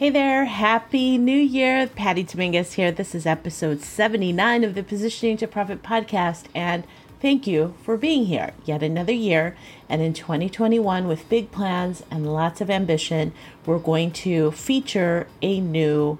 Hey there, happy new year. Patty Dominguez here. This is episode 79 of the Positioning to Profit podcast. And thank you for being here yet another year. And in 2021, with big plans and lots of ambition, we're going to feature a new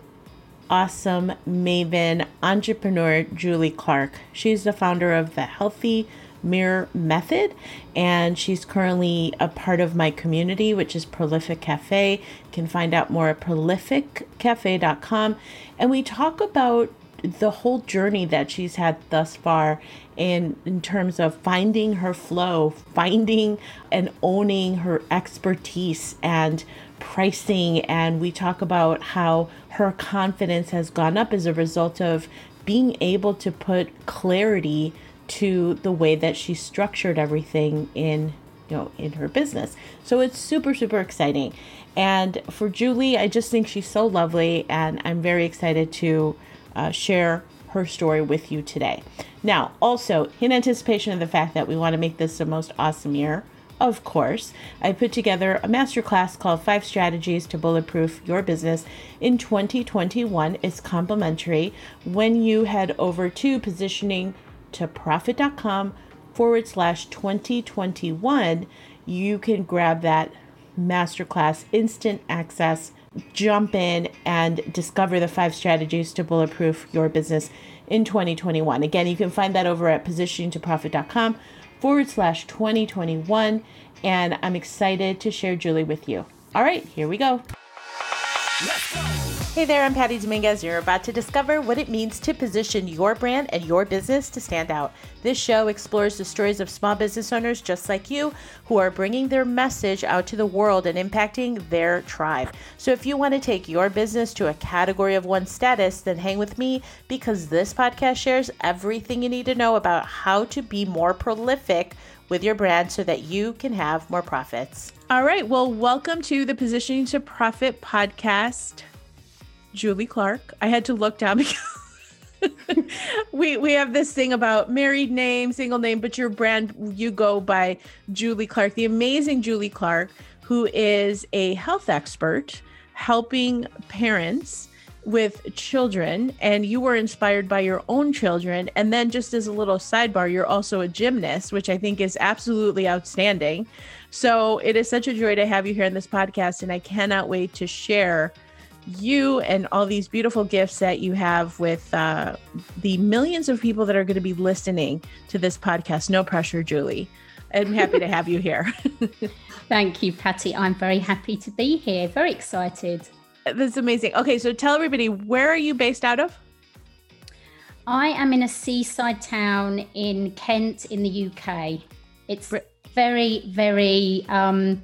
awesome maven entrepreneur, Julie Clark. She's the founder of the Healthy Mirror Method, and she's currently a part of my community, which is Prolific Cafe. You can find out more at prolificcafe.com. And we talk about the whole journey that she's had thus far in in terms of finding her flow, finding and owning her expertise and pricing and we talk about how her confidence has gone up as a result of being able to put clarity to the way that she structured everything in you know in her business. So it's super super exciting. And for julie i just think she's so lovely and i'm very excited to uh, share her story with you today. Now also in anticipation of the fact that we want to make this the most awesome year of course, I put together a masterclass called Five Strategies to Bulletproof Your Business. In 2021. It's complimentary. When you head over to positioning to profit.com forward slash 2021, you can grab that masterclass instant access, jump in and discover the five strategies to bulletproof your business in 2021. Again, you can find that over at positioningtoprofit.com forward slash 2021. And I'm excited to share Julie with you. All right, here we go. Hey there, I'm Patty Dominguez. You're about to discover what it means to position your brand and your business to stand out. This show explores the stories of small business owners just like you who are bringing their message out to the world and impacting their tribe. So if you want to take your business to a category of one status, then hang with me because this podcast shares everything you need to know about how to be more prolific with your brand so that you can have more profits. All right. Well, welcome to the Positioning to Profit podcast. Julie Clark. I had to look down because we we have this thing about married name, single name, but your brand you go by Julie Clark, the amazing Julie Clark, who is a health expert helping parents with children. And you were inspired by your own children. And then just as a little sidebar you're also a gymnast which i think is absolutely outstanding. So it is such a joy to have you here in this podcast. And i cannot wait to share you and all these beautiful gifts that you have with uh, the millions of people that are going to be listening to this podcast. No pressure, Julie. I'm happy to have you here. Thank you, Patty. I'm very happy to be here. Very excited. That's amazing. Okay, so tell everybody where are you based out of? I am in a seaside town in Kent in the UK. It's very, very um,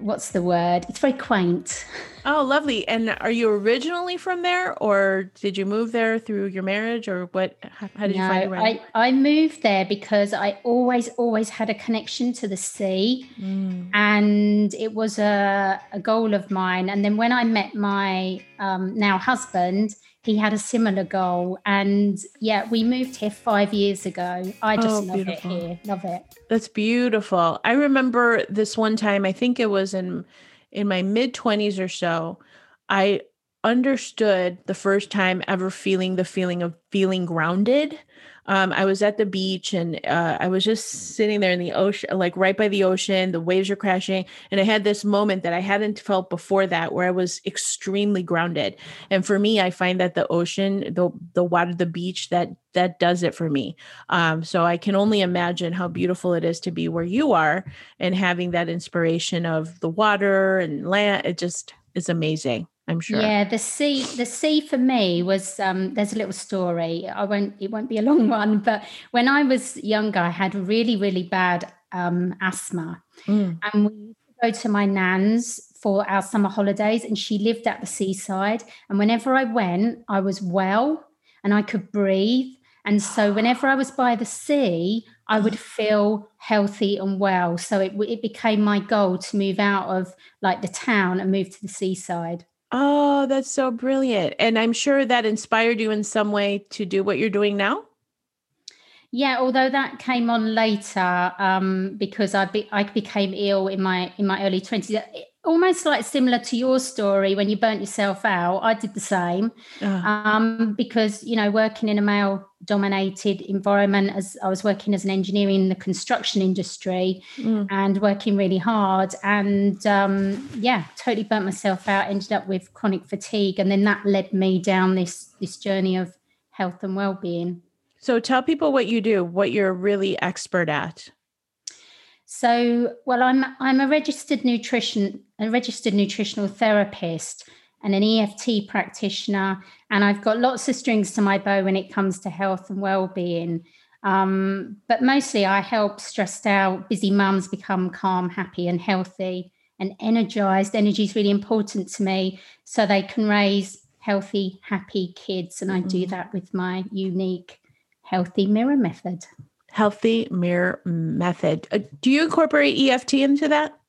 what's the word? It's very quaint. Oh, lovely. And are you originally from there or did you move there through your marriage or what? How, did no, you find it? I, I moved there because I always, always had a connection to the sea. Mm. And it was a, a goal of mine. And then when I met my um, now husband, he had a similar goal. And yeah, we moved here five years ago. I just oh, love beautiful. it here. Love it. That's beautiful. I remember this one time, I think it was in in my mid 20s or so, I understood the first time ever feeling the feeling of feeling grounded um, I was at the beach and uh, I was just sitting there in the ocean, like right by the ocean. The waves are crashing, and I had this moment that I hadn't felt before that, where I was extremely grounded. And for me, I find that the ocean, the the water, the beach, that that does it for me. Um, so I can only imagine how beautiful it is to be where you are and having that inspiration of the water and land. It just is amazing. I'm sure. Yeah, the sea, the sea for me was. Um, there's a little story. I won't. It won't be a long one. But when I was younger, I had really, really bad um, asthma, mm. and we used to go to my nan's for our summer holidays, and she lived at the seaside. And whenever I went, I was well and I could breathe. And so, whenever I was by the sea, I would feel healthy and well. So it, it became my goal to move out of like the town and move to the seaside. Oh, that's so brilliant. And I'm sure that inspired you in some way to do what you're doing now. Yeah, although that came on later um, because I be, I became ill in my in my early twenties. Almost like similar to your story when you burnt yourself out i did the same uh. um, because you know working in a male dominated environment as i was working as an engineer in the construction industry mm. and working really hard and um, yeah totally burnt myself out ended up with chronic fatigue and then that led me down this this journey of health and well-being so tell people what you do what you're really expert at so, well, I'm I'm a registered nutrition a registered nutritional therapist and an EFT practitioner, and I've got lots of strings to my bow when it comes to health and well-being. Um, but mostly, I help stressed out, busy mums become calm, happy, and healthy and energized. Energy is really important to me, so they can raise healthy, happy kids, and I do mm-hmm. that with my unique healthy mirror method healthy mirror method. Uh, do you incorporate EFT into that?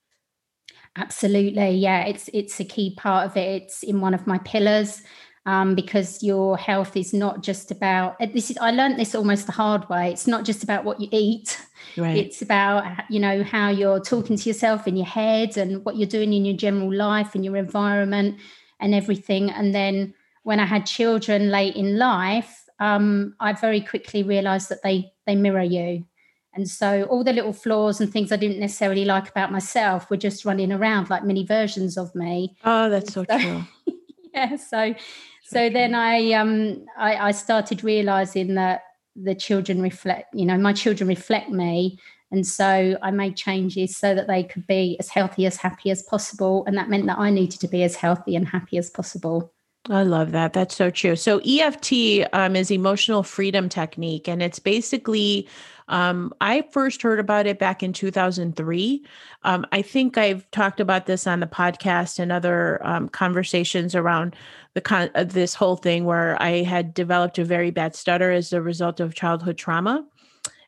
Absolutely. Yeah, it's it's a key part of it. It's in one of my pillars. Um, because your health is not just about this is I learned this almost the hard way. It's not just about what you eat. Right. It's about you know how you're talking to yourself in your head and what you're doing in your general life and your environment and everything. And then when I had children late in life, um, I very quickly realized that they they mirror you. And so all the little flaws and things I didn't necessarily like about myself were just running around like mini versions of me. Oh, that's so, so true. yeah. So, so, so then I um I, I started realizing that the children reflect, you know, my children reflect me. And so I made changes so that they could be as healthy, as happy as possible. And that meant that I needed to be as healthy and happy as possible. I love that. That's so true. So EFT um, is emotional freedom technique, and it's basically. Um, I first heard about it back in 2003. Um, I think I've talked about this on the podcast and other um, conversations around the con- uh, this whole thing where I had developed a very bad stutter as a result of childhood trauma.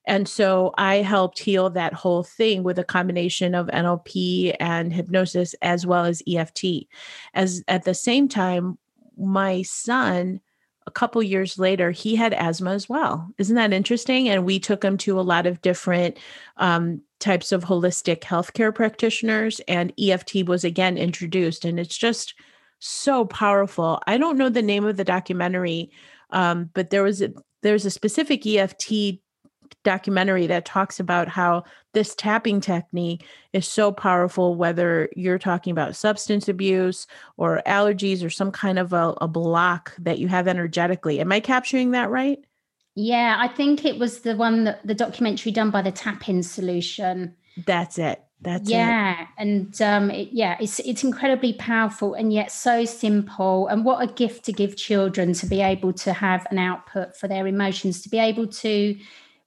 And so I helped heal that whole thing with a combination of NLP and hypnosis as well as EFT. As at the same time, my son a couple years later he had asthma as well. Isn't that interesting? And we took him to a lot of different um, types of holistic healthcare practitioners and eft was again introduced and it's just so powerful. I don't know the name of the documentary um, but there was a there's a specific eft documentary that talks about how this tapping technique is so powerful, whether you're talking about substance abuse or allergies or some kind of a, a block that you have energetically. Am I capturing that right? Yeah, I think it was the one that the documentary done by the Tapping Solution. That's it. That's yeah, it. and um, it, yeah, it's it's incredibly powerful and yet so simple. And what a gift to give children to be able to have an output for their emotions, to be able to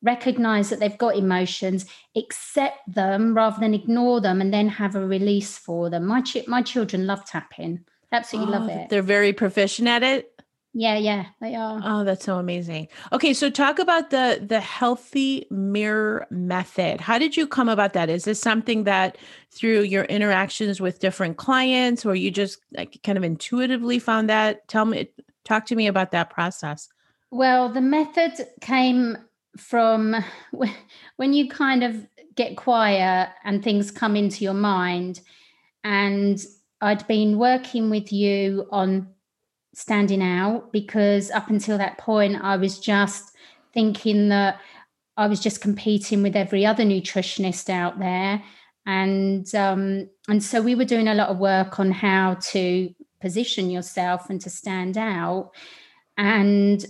recognize that they've got emotions, accept them rather than ignore them, and then have a release for them. My ch- my children love tapping, absolutely oh, love it. They're very proficient at it. Yeah, yeah, they are. Oh, that's so amazing. Okay, so talk about the the healthy mirror method. How did you come about that? Is this something that through your interactions with different clients or you just like kind of intuitively found that? Tell me talk to me about that process. Well, the method came from when you kind of get quiet and things come into your mind and I'd been working with you on standing out because up until that point I was just thinking that I was just competing with every other nutritionist out there. And um, and so we were doing a lot of work on how to position yourself and to stand out. And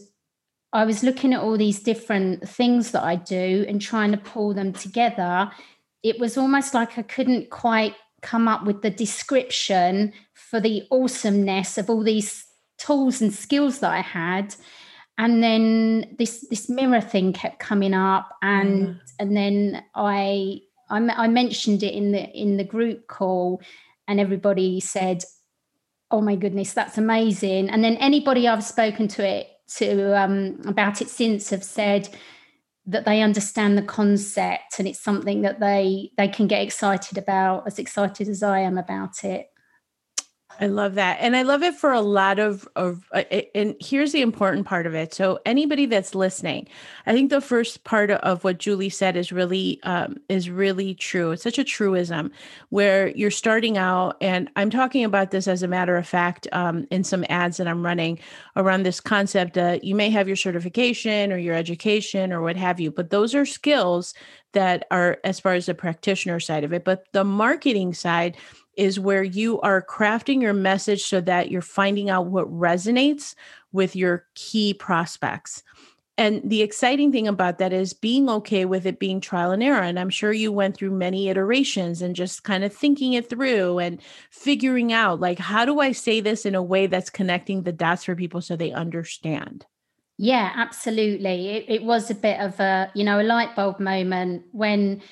I was looking at all these different things that I do and trying to pull them together. It was almost like I couldn't quite come up with the description for the awesomeness of all these tools and skills that I had. And then this this mirror thing kept coming up, and mm. and then I, I I mentioned it in the in the group call, and everybody said, "Oh my goodness, that's amazing!" And then anybody I've spoken to it to um, about it since have said that they understand the concept and it's something that they they can get excited about as excited as I am about it. I love that. And I love it for a lot of, of uh, and here's the important part of it. So anybody that's listening, I think the first part of what Julie said is really, um, is really true. It's such a truism where you're starting out. And I'm talking about this as a matter of fact, um, in some ads that I'm running around this concept that you may have your certification or your education or what have you, but those are skills that are as far as the practitioner side of it. But the marketing side, is where you are crafting your message so that you're finding out what resonates with your key prospects. And the exciting thing about that is being okay with it being trial and error. And I'm sure you went through many iterations and just kind of thinking it through and figuring out, like, how do I say this in a way that's connecting the dots for people so they understand? Yeah, absolutely. It, it was a bit of a, you know, a light bulb moment when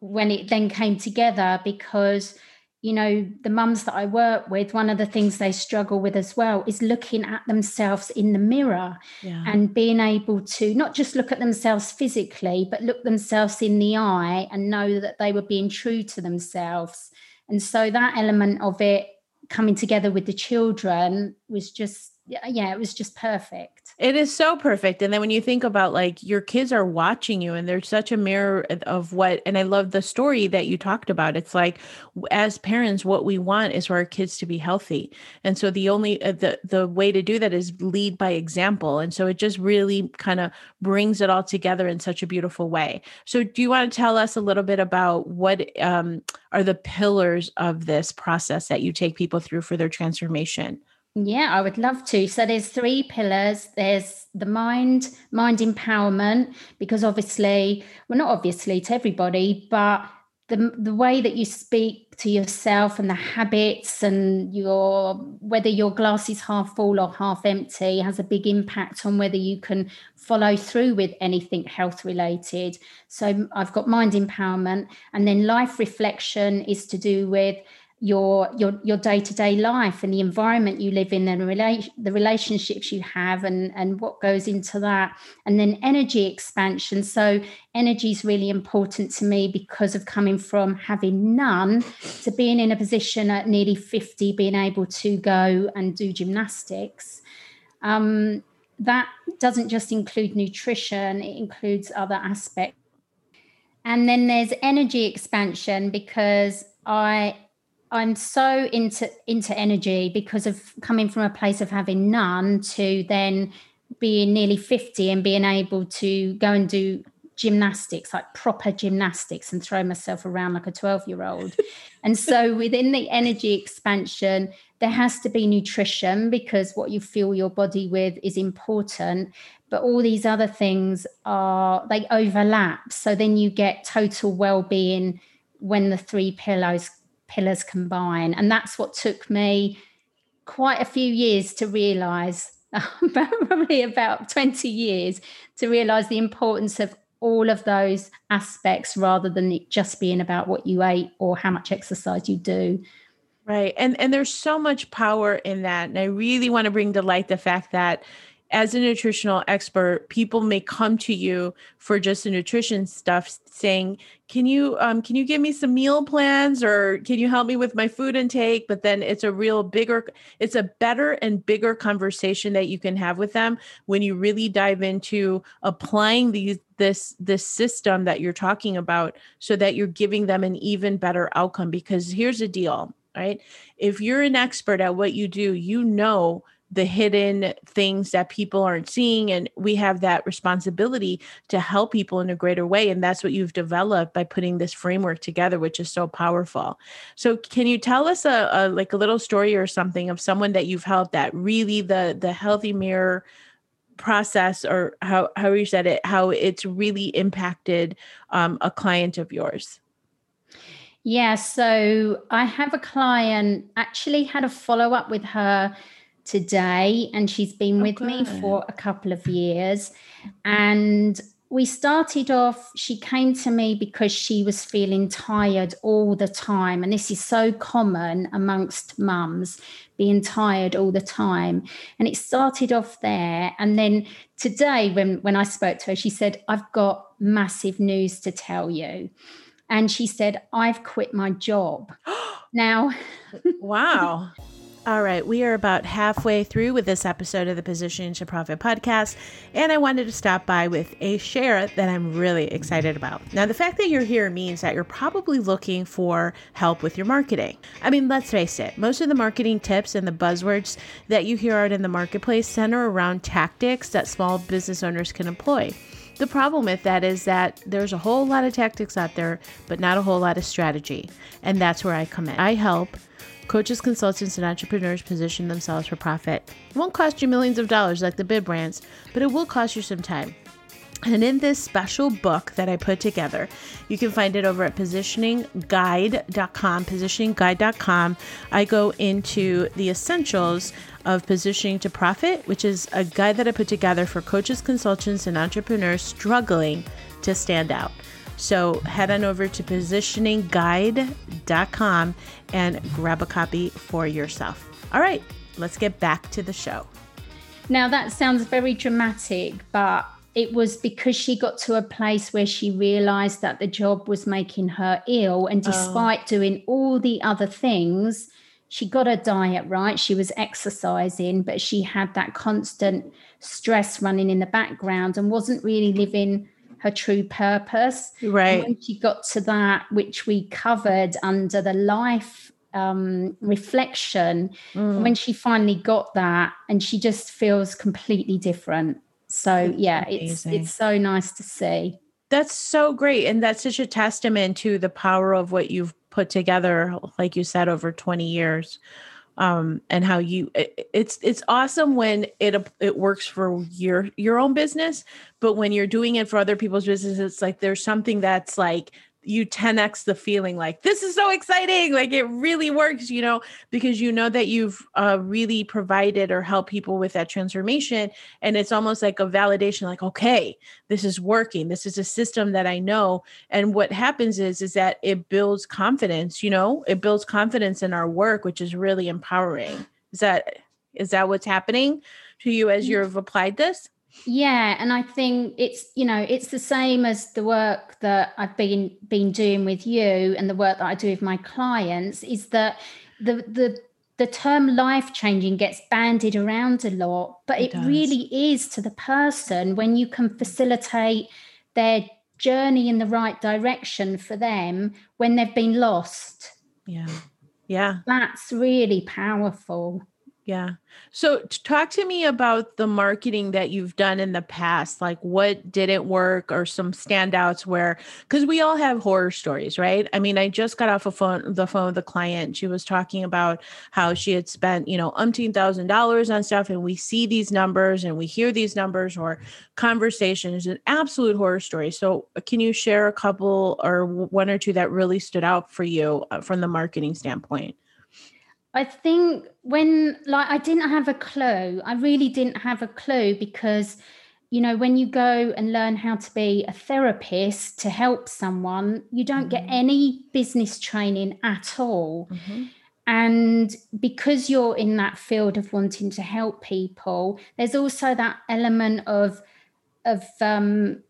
when it then came together because you know, the mums that I work with, one of the things they struggle with as well is looking at themselves in the mirror yeah. and being able to not just look at themselves physically, but look themselves in the eye and know that they were being true to themselves. And so that element of it coming together with the children was just, yeah, it was just perfect. It is so perfect. And then when you think about like your kids are watching you and they're such a mirror of what, and I love the story that you talked about. It's like as parents, what we want is for our kids to be healthy. And so the only, uh, the, the way to do that is lead by example. And so it just really kind of brings it all together in such a beautiful way. So do you want to tell us a little bit about what um, are the pillars of this process that you take people through for their transformation? Yeah, I would love to. So there's three pillars. There's the mind, mind empowerment, because obviously, well, not obviously to everybody, but the the way that you speak to yourself and the habits and your whether your glass is half full or half empty has a big impact on whether you can follow through with anything health related. So I've got mind empowerment, and then life reflection is to do with your your your day-to-day life and the environment you live in and rela- the relationships you have and and what goes into that. And then energy expansion. So energy is really important to me because of coming from having none to being in a position at nearly 50 being able to go and do gymnastics. Um, that doesn't just include nutrition it includes other aspects. And then there's energy expansion because i I'm so into into energy because of coming from a place of having none to then being nearly 50 and being able to go and do gymnastics, like proper gymnastics, and throw myself around like a 12 year old. and so within the energy expansion, there has to be nutrition because what you fuel your body with is important. But all these other things are, they overlap. So then you get total well being when the three pillars pillars combine. And that's what took me quite a few years to realize, probably about 20 years, to realize the importance of all of those aspects rather than it just being about what you ate or how much exercise you do. Right. And and there's so much power in that. And I really want to bring to light the fact that as a nutritional expert, people may come to you for just the nutrition stuff, saying, "Can you um, can you give me some meal plans, or can you help me with my food intake?" But then it's a real bigger, it's a better and bigger conversation that you can have with them when you really dive into applying these this this system that you're talking about, so that you're giving them an even better outcome. Because here's the deal, right? If you're an expert at what you do, you know the hidden things that people aren't seeing and we have that responsibility to help people in a greater way and that's what you've developed by putting this framework together which is so powerful. So can you tell us a, a like a little story or something of someone that you've helped that really the the healthy mirror process or how how you said it how it's really impacted um, a client of yours? Yeah so i have a client actually had a follow-up with her today and she's been oh, with me for a couple of years. And we started off she came to me because she was feeling tired all the time and this is so common amongst mums being tired all the time. And it started off there and then today when when I spoke to her she said I've got massive news to tell you. And she said I've quit my job. Now wow All right, we are about halfway through with this episode of the Positioning to Profit podcast, and I wanted to stop by with a share that I'm really excited about. Now, the fact that you're here means that you're probably looking for help with your marketing. I mean, let's face it, most of the marketing tips and the buzzwords that you hear out in the marketplace center around tactics that small business owners can employ. The problem with that is that there's a whole lot of tactics out there, but not a whole lot of strategy. And that's where I come in. I help Coaches, consultants, and entrepreneurs position themselves for profit. It won't cost you millions of dollars like the big brands, but it will cost you some time. And in this special book that I put together, you can find it over at positioningguide.com. Positioningguide.com. I go into the essentials of positioning to profit, which is a guide that I put together for coaches, consultants, and entrepreneurs struggling to stand out. So head on over to positioningguide.com and grab a copy for yourself. All right, let's get back to the show. Now, that sounds very dramatic, but it was because she got to a place where she realized that the job was making her ill. And oh. despite oh. doing all the other things, she got her diet right. She was exercising, but she had that constant stress running in the background and wasn't really living her true purpose. Right. And when she got to that, which we covered under the life um, reflection, mm. when she finally got that, and she just feels completely different. So yeah, it's it's so nice to see. That's so great, and that's such a testament to the power of what you've put together, like you said, over twenty years um, and how you it, it's it's awesome when it it works for your your own business but when you're doing it for other people's business it's like there's something that's like you 10x the feeling like this is so exciting like it really works you know because you know that you've uh, really provided or helped people with that transformation and it's almost like a validation like okay this is working this is a system that i know and what happens is is that it builds confidence you know it builds confidence in our work which is really empowering. Is that is that what's happening to you as you've applied this yeah and i think it's you know it's the same as the work that i've been been doing with you and the work that i do with my clients is that the the the term life changing gets bandied around a lot but it, it really is to the person when you can facilitate their journey in the right direction for them when they've been lost. Yeah. Yeah. That's really powerful yeah. So talk to me about the marketing that you've done in the past. Like what didn't work or some standouts where cuz we all have horror stories, right? I mean, I just got off a phone the phone with a client. She was talking about how she had spent, you know, umpteen thousand dollars on stuff and we see these numbers and we hear these numbers or conversations an absolute horror story. So can you share a couple or one or two that really stood out for you uh, from the marketing standpoint? I think when like I didn't have a clue. I really didn't have a clue because you know when you go and learn how to be a therapist to help someone, you don't mm-hmm. get any business training at all. Mm-hmm. And because you're in that field of wanting to help people, there's also that element of of um,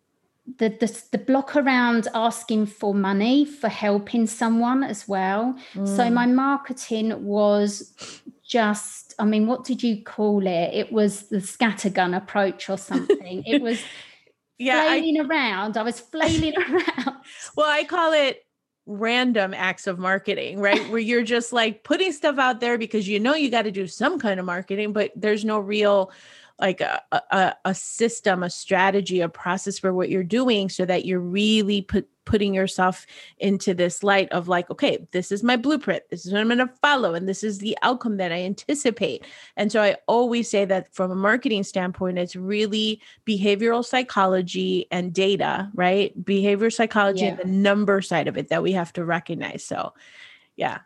the, the, the block around asking for money for helping someone as well. Mm. So my marketing was just, I mean, what did you call it? It was the scattergun approach or something. it was yeah, flailing I, around. I was flailing around. Well, I call it random acts of marketing, right? Where you're just like putting stuff out there because you know you got to do some kind of marketing, but there's no real like a, a, a system, a strategy, a process for what you're doing so that you're really put, putting yourself into this light of like, okay, this is my blueprint. This is what I'm going to follow. And this is the outcome that I anticipate. And so I always say that from a marketing standpoint, it's really behavioral psychology and data, right? Behavioral psychology yeah. and the number side of it that we have to recognize. So, yeah.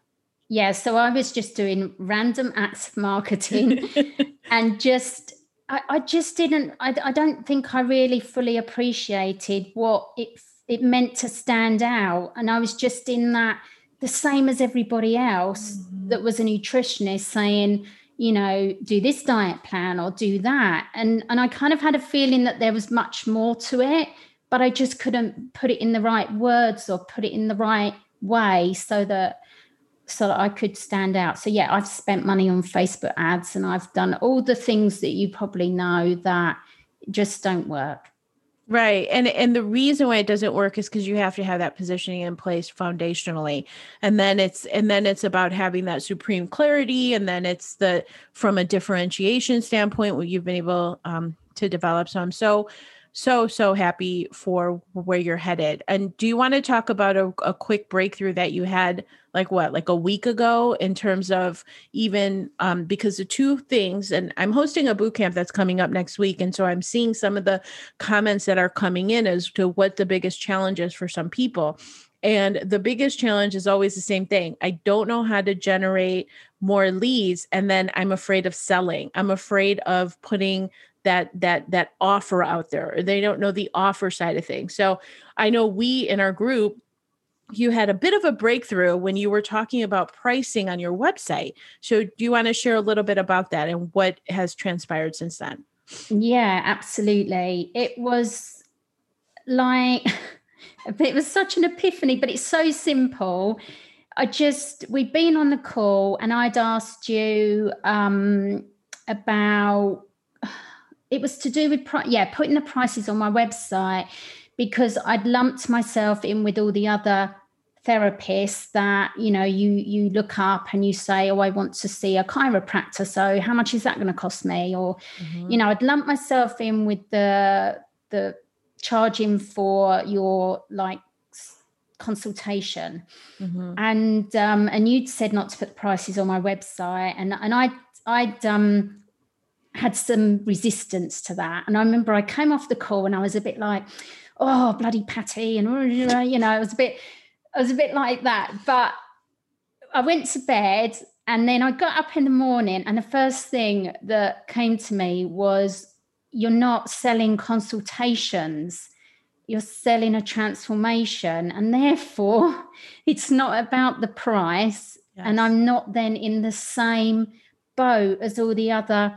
Yeah. So I was just doing random acts of marketing and just I, I just didn't. I, I don't think I really fully appreciated what it it meant to stand out, and I was just in that the same as everybody else mm-hmm. that was a nutritionist saying you know do this diet plan or do that and and i kind of had a feeling that there was much more to it but i just couldn't put it in the right words or put it in the right way so that so that I could stand out. So yeah, I've spent money on Facebook ads and I've done all the things that you probably know that just don't work. Right. And and the reason why it doesn't work is because you have to have that positioning in place foundationally. And then it's and then it's about having that supreme clarity. And then it's the from a differentiation standpoint what you've been able um, to develop. So so so so happy for where you're headed and do you want to talk about a, a, quick breakthrough that you had like what like a week ago in terms of even um, because the two things and i'm hosting a boot camp that's coming up next week and so i'm seeing some of the comments that are coming in as to what the biggest challenge is for some people and the biggest challenge is always the same thing. I don't know how to generate more leads. And then I'm afraid of selling. I'm afraid of putting that that that offer out there they don't know the offer side of things. So i know we in our group you had a bit of a breakthrough when you were talking about pricing on your website. So do you want to share a little bit about that and what has transpired since then? Yeah absolutely. It was like it was such an epiphany but it's so simple. I just we've been on the call and i'd asked you um about it was to do with yeah putting the prices on my website because I'd lumped myself in with all the other therapists that you know you you look up and you say oh I want to see a chiropractor so how much is that going to cost me or mm-hmm. you know I'd lump myself in with the the charging for your like consultation mm-hmm. and um and you'd said not to put prices on my website and and I I'd um had some resistance to that. And I remember I came off the call and I was a bit like, oh, bloody Patty. And, you know, I was a bit, I was a bit like that. But I went to bed and then I got up in the morning and the first thing that came to me was, you're not selling consultations you're selling a transformation and therefore it's not about the price yes. and i'm not then in the same boat as all the other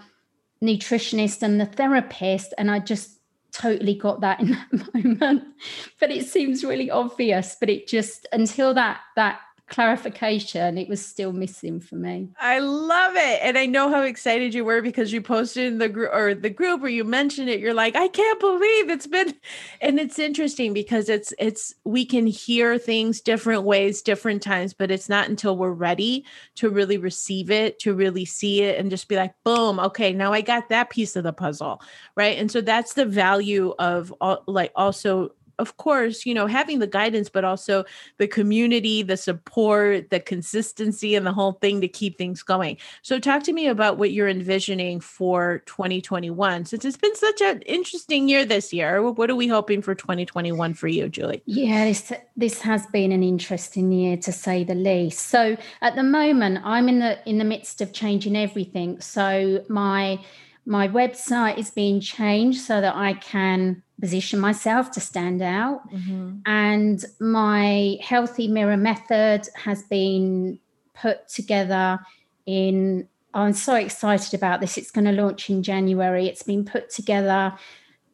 nutritionist and the therapist and i just totally got that in that moment. But it seems really obvious but it just until that that clarification it was still missing for me. I love it and i know how excited you were because you posted in the group or the group where you mentioned it you're like i can't believe it's been and it's interesting because it's it's we can hear things different ways different times but it's not until we're ready to really receive it to really see it and just be like boom okay now i got that piece of the puzzle right? And so that's the value of all, like also of course, you know, having the guidance, but also the community, the support, the consistency, and the whole thing to keep things going. So, talk to me about what you're envisioning for 2021, since it's been such an interesting year this year. What are we hoping for 2021 for you, Julie? Yeah, this this has been an interesting year to say the least. So, at the moment, I'm in the in the midst of changing everything. So, my my website is being changed so that I can position myself to stand out. Mm-hmm. And my healthy mirror method has been put together in. I'm so excited about this. It's going to launch in January. It's been put together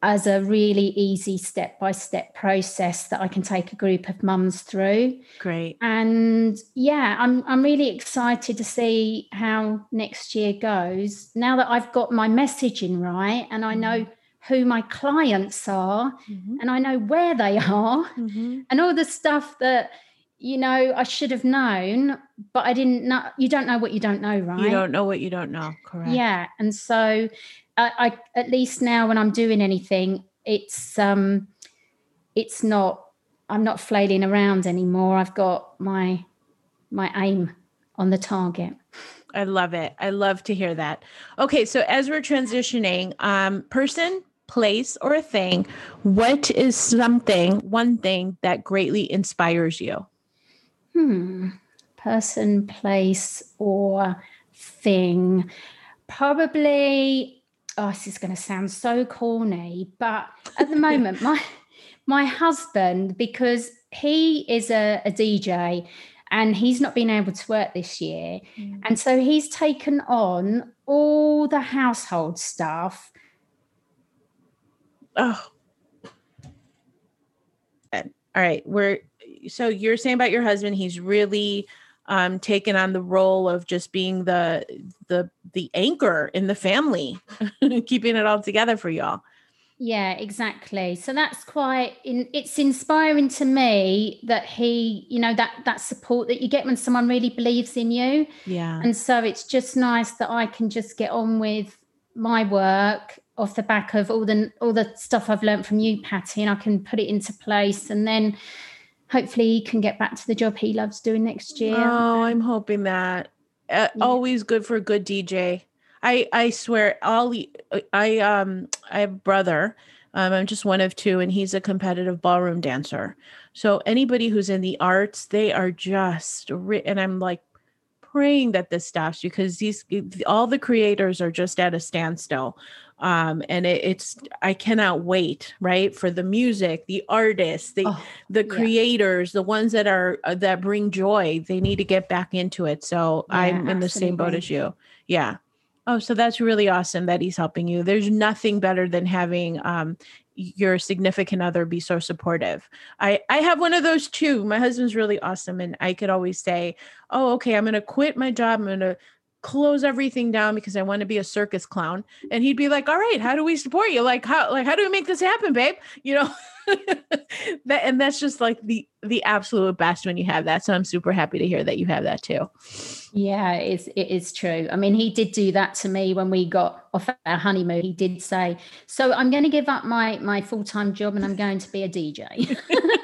as a really easy step by step process that I can take a group of mums through. Great. And yeah, I'm I'm really excited to see how next year goes. Now that I've got my messaging right and I know mm-hmm. who my clients are mm-hmm. and I know where they are mm-hmm. and all the stuff that you know I should have known but I didn't know you don't know what you don't know right you don't know what you don't know correct yeah and so I, I at least now when I'm doing anything, it's um, it's not. I'm not flailing around anymore. I've got my my aim on the target. I love it. I love to hear that. Okay, so as we're transitioning, um, person, place, or a thing, what is something, one thing that greatly inspires you? Hmm. Person, place, or thing. Probably oh, this is going to sound so corny, but at the moment, my my husband, because he is a, a DJ and he's not been able to work this year. Mm. And so he's taken on all the household stuff. Oh. All right. We're so you're saying about your husband, he's really um, taken on the role of just being the the the anchor in the family, keeping it all together for y'all. Yeah, exactly. So that's quite in, it's inspiring to me that he, you know, that that support that you get when someone really believes in you. Yeah. And so it's just nice that I can just get on with my work off the back of all the all the stuff I've learned from you, Patty, and I can put it into place and then hopefully he can get back to the job he loves doing next year. Oh, I'm hoping that. Uh, yeah. Always good for a good DJ. I I swear, all I um I have a brother. Um, I'm just one of two, and he's a competitive ballroom dancer. So anybody who's in the arts, they are just and I'm like praying that this stops because these all the creators are just at a standstill. Um, and it, it's i cannot wait right for the music the artists the oh, the creators yeah. the ones that are uh, that bring joy they need to get back into it. So yeah, i'm in the same boat as you. Yeah. Oh so that's really awesome that he's helping you. There's nothing better than having um, your significant other be so supportive. I I have one of those too. My husband's really awesome and I could always say, "Oh, okay, I'm going to quit my job. I'm going to close everything down because I want to be a circus clown. And he'd be like, "All right, how do we support you? Like how like how do we make this happen, babe?" You know. that and that's just like the the absolute best when you have that. So I'm super happy to hear that you have that too. Yeah, it's it is true. I mean, he did do that to me when we got off our honeymoon. He did say, "So I'm going to give up my my full-time job and I'm going to be a DJ."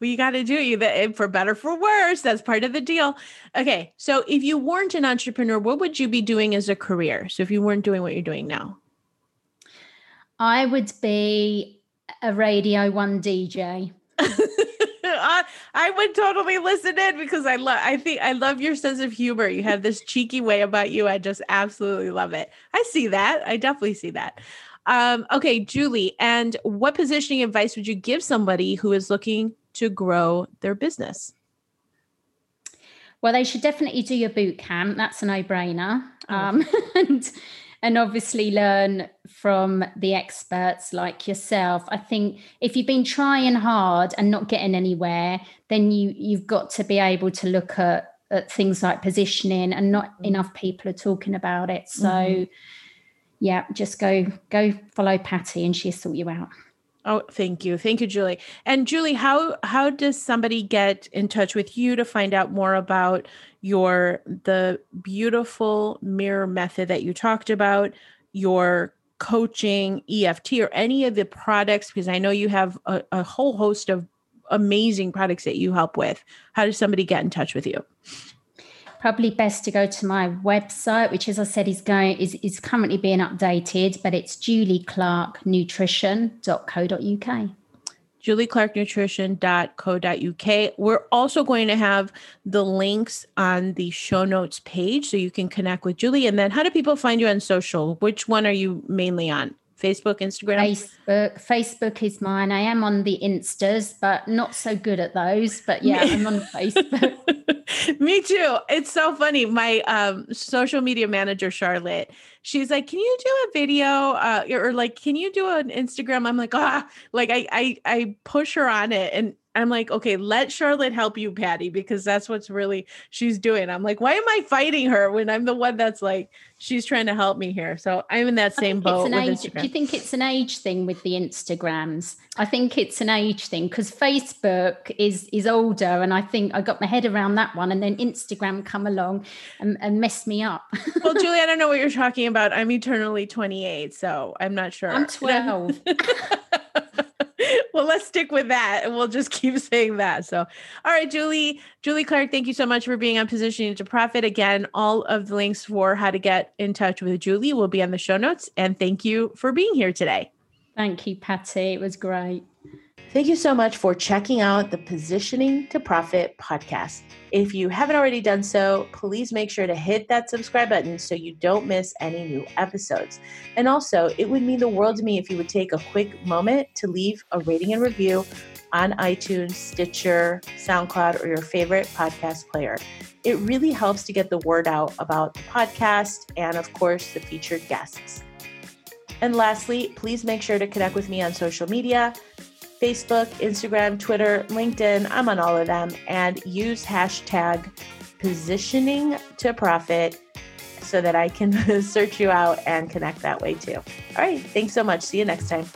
well, you got to do you that for better for worse. That's part of the deal. Okay, so if you weren't an entrepreneur, what would you be doing as a career? So if you weren't doing what you're doing now, I would be a Radio One DJ. I, I would totally listen in because I love I think I love your sense of humor. You have this cheeky way about you. I just absolutely love it. I see that. I definitely see that. Um, okay, Julie, and what positioning advice would you give somebody who is looking to grow their business? Well, they should definitely do your boot camp. That's a no-brainer. Oh, um, and and obviously learn from the experts like yourself. I think if you've been trying hard and not getting anywhere, then you you've got to be able to look at, at things like positioning and not mm-hmm. enough people are talking about it. So mm-hmm. yeah, just go go follow Patty and she'll sort you out. Oh, thank you. Thank you, Julie. And Julie, how how does somebody get in touch with you to find out more about your the beautiful mirror method that you talked about, your coaching, EFT, or any of the products? Because I know you have a, a whole host of amazing products that you help with. How does somebody get in touch with you? Probably best to go to my website, which, as I said, is going is, is currently being updated, but it's julieclarknutrition.co.uk julieclarknutrition.co.uk. We're also going to have the links on the show notes page so you can connect with Julie. And then, how do people find you on social? Which one are you mainly on? Facebook, Instagram? Facebook. Facebook is mine. I am on the Instas, but not so good at those. But yeah, I'm on Facebook. Me too. It's so funny. My um, social media manager, Charlotte, she's like, "Can you do a video uh, or like, can you do an Instagram?" I'm like, ah, like I I I push her on it, and I'm like, okay, let Charlotte help you, Patty, because that's what's really she's doing. I'm like, why am I fighting her when I'm the one that's like, she's trying to help me here? So I'm in that same boat. Age, do you think it's an age thing with the Instagrams? I think it's an age thing because Facebook is is older, and I think I got my head around that one, and then Instagram come along and, and messed me up. well, Julie, I don't know what you're talking about. I'm eternally 28, so I'm not sure. I'm 12. well, let's stick with that and we'll just keep saying that. So, all right, Julie, Julie Clark, thank you so much for being on Positioning to Profit. Again, all of the links for how to get in touch with Julie will be on the show notes. And thank you for being here today. Thank you, Patty. It was great. Thank you so much for checking out the Positioning to Profit podcast. If you haven't already done so, please make sure to hit that subscribe button so you don't miss any new episodes. And also, it would mean the world to me if you would take a quick moment to leave a rating and review on iTunes, Stitcher, SoundCloud, or your favorite podcast player. It really helps to get the word out about the podcast and, of course, the featured guests. And lastly, please make sure to connect with me on social media. Facebook, Instagram, Twitter, LinkedIn. I'm on all of them. And use hashtag positioning to profit so that I can search you out and connect that way too. All right. Thanks so much. See you next time.